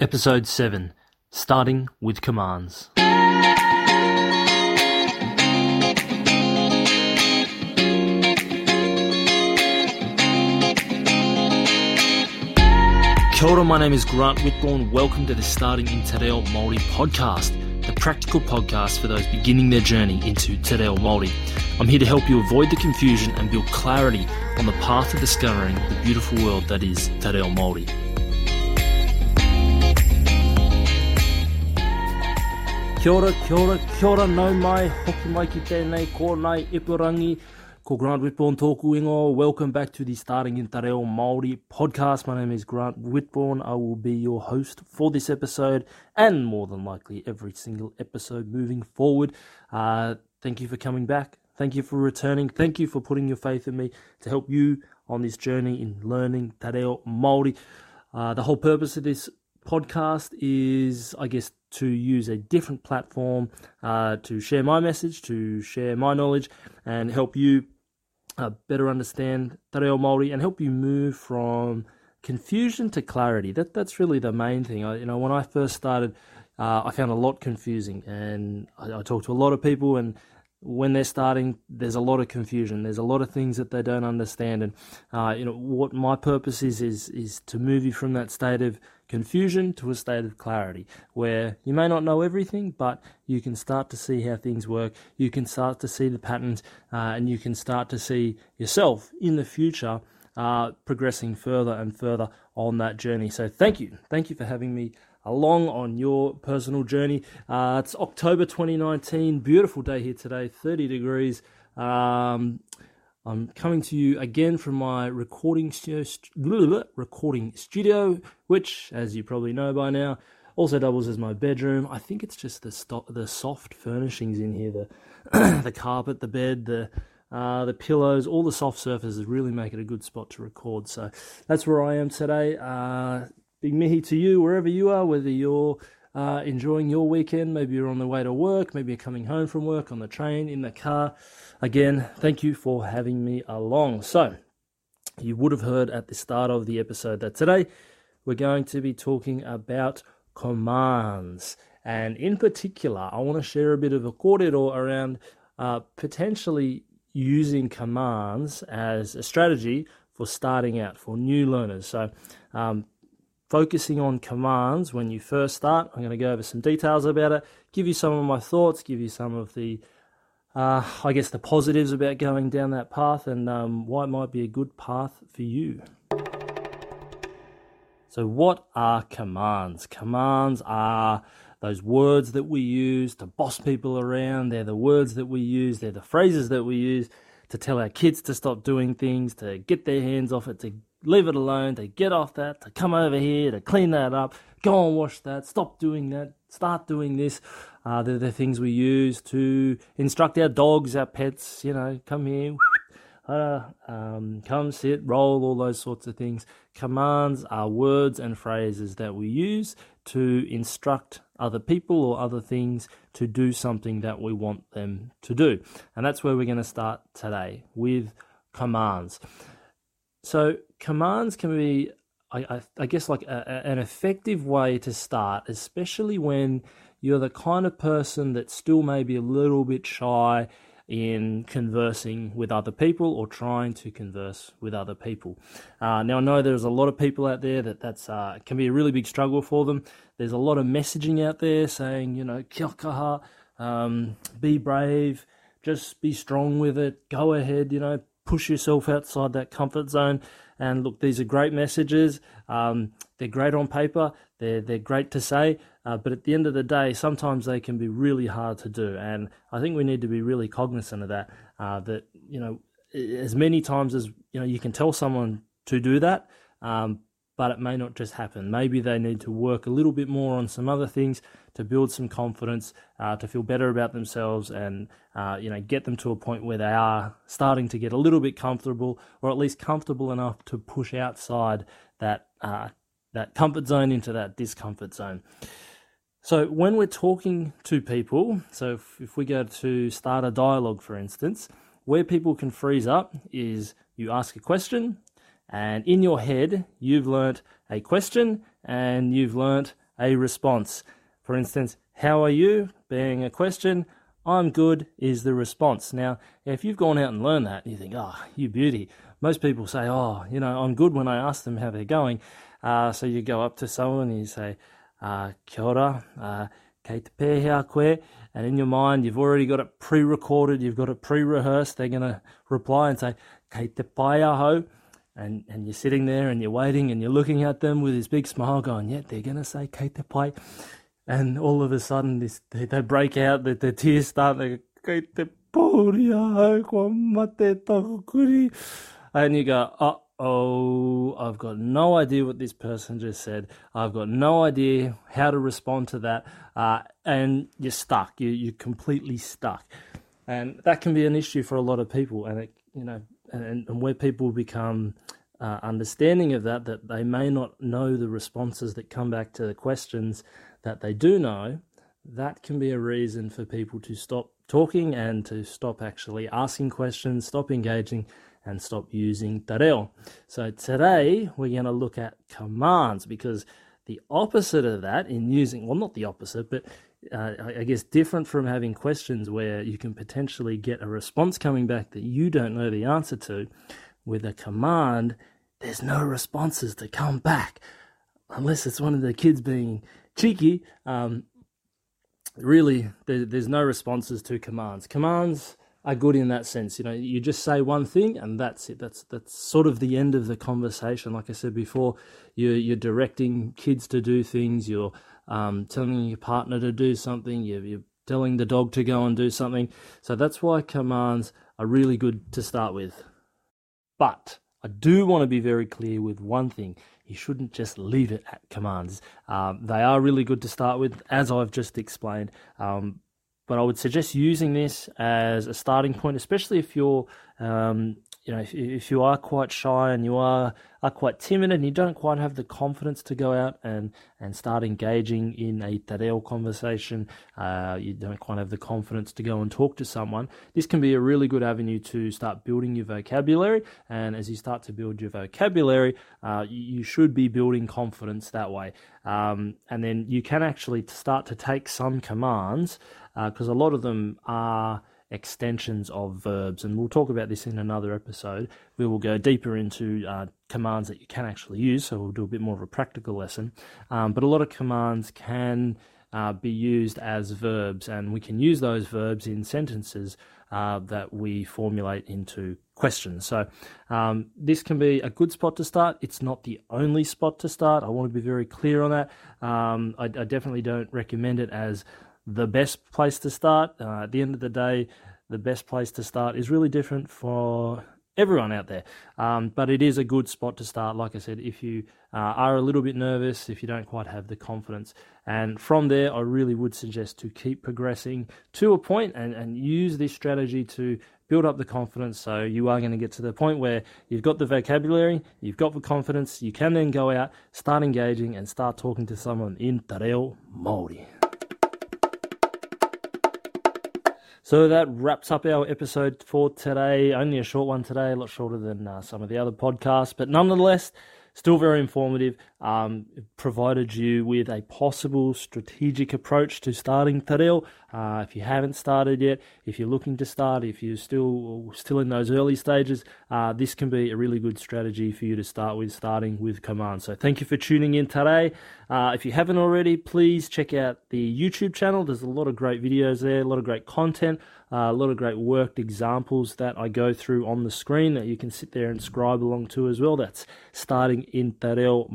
Episode 7 Starting with Commands. Kia ora, my name is Grant Whitbourne. Welcome to the Starting in Te Reo Māori podcast, the practical podcast for those beginning their journey into Te Reo Māori. I'm here to help you avoid the confusion and build clarity on the path of discovering the beautiful world that is Te Reo Māori. Kia ora, kia ora, kia ora, nau mai, hoki mai ki tēnei, ko nei ipurangi, ko Grant Whitbourne tōku ingo. Welcome back to the Starting in Te Reo Māori podcast. My name is Grant Whitbourne. I will be your host for this episode and more than likely every single episode moving forward. Uh, thank you for coming back. Thank you for returning. Thank you for putting your faith in me to help you on this journey in learning Te Reo Māori. Uh, the whole purpose of this podcast is, I guess, to use a different platform uh, to share my message, to share my knowledge, and help you uh, better understand Te Reo Māori and help you move from confusion to clarity. That that's really the main thing. I, you know, when I first started, uh, I found a lot confusing, and I, I talked to a lot of people and when they're starting, there's a lot of confusion. There's a lot of things that they don't understand, and uh, you know what my purpose is is is to move you from that state of confusion to a state of clarity, where you may not know everything, but you can start to see how things work. You can start to see the patterns, uh, and you can start to see yourself in the future uh, progressing further and further on that journey. So, thank you, thank you for having me along on your personal journey. Uh, it's October 2019, beautiful day here today, 30 degrees. Um, I'm coming to you again from my recording studio, recording studio, which, as you probably know by now, also doubles as my bedroom. I think it's just the sto- the soft furnishings in here, the the carpet, the bed, the uh, the pillows, all the soft surfaces really make it a good spot to record. So that's where I am today. Uh, big mihi to you wherever you are, whether you're uh, enjoying your weekend, maybe you're on the way to work, maybe you're coming home from work on the train, in the car. Again, thank you for having me along. So, you would have heard at the start of the episode that today we're going to be talking about commands. And in particular, I want to share a bit of a kōrero around uh, potentially using commands as a strategy for starting out for new learners. So, um, focusing on commands when you first start. I'm going to go over some details about it, give you some of my thoughts, give you some of the, uh, I guess, the positives about going down that path and um, why it might be a good path for you. So, what are commands? Commands are those words that we use to boss people around. They're the words that we use, they're the phrases that we use to tell our kids to stop doing things, to get their hands off it, to leave it alone, to get off that, to come over here, to clean that up, go and wash that, stop doing that, start doing this. Uh, they're the things we use to instruct our dogs, our pets, you know, come here, uh, um, come sit, roll, all those sorts of things. Commands are words and phrases that we use to instruct other people or other things to do something that we want them to do. And that's where we're going to start today with commands. So commands can be, I, I, I guess, like a, a, an effective way to start, especially when you're the kind of person that still may be a little bit shy in conversing with other people or trying to converse with other people. Uh, now, I know there's a lot of people out there that that's uh, can be a really big struggle for them. There's a lot of messaging out there saying, you know, kia kaha, um, be brave, just be strong with it, go ahead, you know, push yourself outside that comfort zone. And look, these are great messages. Um, they're great on paper. They're they're great to say. Uh, but at the end of the day, sometimes they can be really hard to do. And I think we need to be really cognizant of that. Uh, that you know, as many times as you know, you can tell someone to do that. Um, but it may not just happen. Maybe they need to work a little bit more on some other things to build some confidence, uh, to feel better about themselves, and uh, you know get them to a point where they are starting to get a little bit comfortable, or at least comfortable enough to push outside that uh, that comfort zone into that discomfort zone. So when we're talking to people, so if, if we go to start a dialogue, for instance, where people can freeze up is you ask a question and in your head, you've learnt a question and you've learnt a response. For instance, how are you? Being a question, I'm good is the response. Now, if you've gone out and learned that, you think, oh, you beauty. Most people say, oh, you know, I'm good when I ask them how they're going. Uh, so you go up to someone and you say, uh, kia ora, uh, kei te koe, and in your mind you've already got it pre-recorded, you've got it pre-rehearsed. They're going to reply and say, kei te pai aho, and, and you're sitting there and you're waiting and you're looking at them with this big smile going, yeah, they're going to say kei te pai. And all of a sudden this, they, they break out, the, the tears start, they go, kei te pōri aho, kua mate kuri. And you go, oh, oh, I've got no idea what this person just said. I've got no idea how to respond to that. Uh, and you're stuck. You, you're completely stuck. And that can be an issue for a lot of people. And, it, you know, and, and where people become uh, understanding of that, that they may not know the responses that come back to the questions that they do know, that can be a reason for people to stop talking and to stop actually asking questions, stop engaging, and stop using te reo. So today we're going to look at commands because the opposite of that in using, well, not the opposite, but uh, I guess different from having questions where you can potentially get a response coming back that you don't know the answer to. With a command, there's no responses to come back unless it's one of the kids being cheeky. Um, really, there, there's no responses to commands. Commands are good in that sense. You know, you just say one thing and that's it. That's that's sort of the end of the conversation. Like I said before, you're you're directing kids to do things. You're um, telling your partner to do something. You're, you're telling the dog to go and do something. So that's why commands are really good to start with. But I do want to be very clear with one thing. You shouldn't just leave it at commands. Um, they are really good to start with, as I've just explained. Um, but I would suggest using this as a starting point, especially if you're, um, you know, if, if, you are quite shy and you are are quite timid and you don't quite have the confidence to go out and and start engaging in a te reo conversation, uh, you don't quite have the confidence to go and talk to someone. This can be a really good avenue to start building your vocabulary, and as you start to build your vocabulary, uh, you, you, should be building confidence that way. Um, and then you can actually start to take some commands because uh, a lot of them are extensions of verbs, and we'll talk about this in another episode. We will go deeper into uh, commands that you can actually use, so we'll do a bit more of a practical lesson. Um, but a lot of commands can uh, be used as verbs, and we can use those verbs in sentences uh, that we formulate into questions. So, um, this can be a good spot to start. It's not the only spot to start. I want to be very clear on that. Um, I, I definitely don't recommend it as the best place to start. Uh, at the end of the day, the best place to start is really different for everyone out there. Um, but it is a good spot to start, like I said, if you uh, are a little bit nervous, if you don't quite have the confidence. And from there, I really would suggest to keep progressing to a point and, and use this strategy to build up the confidence so you are going to get to the point where you've got the vocabulary, you've got the confidence, you can then go out, start engaging, and start talking to someone in Te Reo Māori. So that wraps up our episode for today. Only a short one today, a lot shorter than uh, some of the other podcasts, but nonetheless, Still very informative. Um, provided you with a possible strategic approach to starting te reo. Uh, if you haven't started yet, if you're looking to start, if you're still still in those early stages, uh, this can be a really good strategy for you to start with, starting with command. So thank you for tuning in today. Uh, if you haven't already, please check out the YouTube channel. There's a lot of great videos there, a lot of great content. Uh, a lot of great worked examples that I go through on the screen that you can sit there and scribe along to as well. That's starting in Te Reo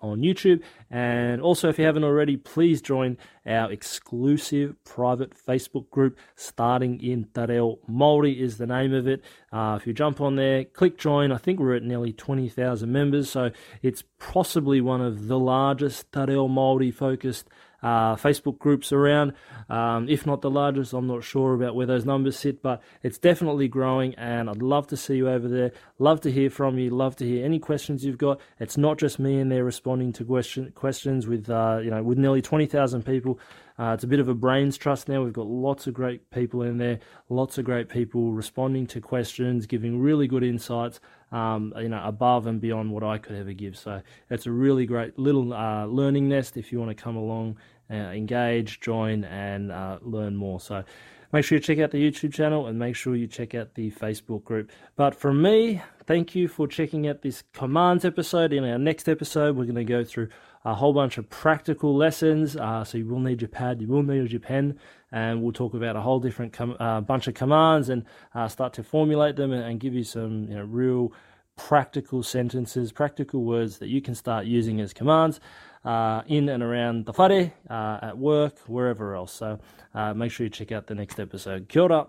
On YouTube. And also, if you haven't already, please join our exclusive private Facebook group, Starting in Te Reo Māori is the name of it. Uh, if you jump on there, click join. I think we're at nearly 20,000 members, so it's possibly one of the largest Te Reo Māori focused uh, Facebook groups around. Um, if not the largest, I'm not sure about where those numbers sit, but it's definitely growing, and I'd love to see you over there. Love to hear from you. Love to hear any questions you've got. It's not just me in there responding to question, questions with uh, you know with nearly 20,000 people. Uh, it's a bit of a brains trust now. We've got lots of great people in there, lots of great people responding to questions, giving really good insights. Um, you know, above and beyond what I could ever give. So it's a really great little uh, learning nest if you want to come along, uh, engage, join, and uh, learn more. So make sure you check out the YouTube channel and make sure you check out the Facebook group. But from me, thank you for checking out this commands episode. In our next episode, we're going to go through a whole bunch of practical lessons. Uh, so you will need your pad, you will need your pen, and we'll talk about a whole different com- uh, bunch of commands and uh, start to formulate them and, give you some you know, real practical sentences, practical words that you can start using as commands uh, in and around the whare, uh, at work, wherever else. So uh, make sure you check out the next episode. Kia ora.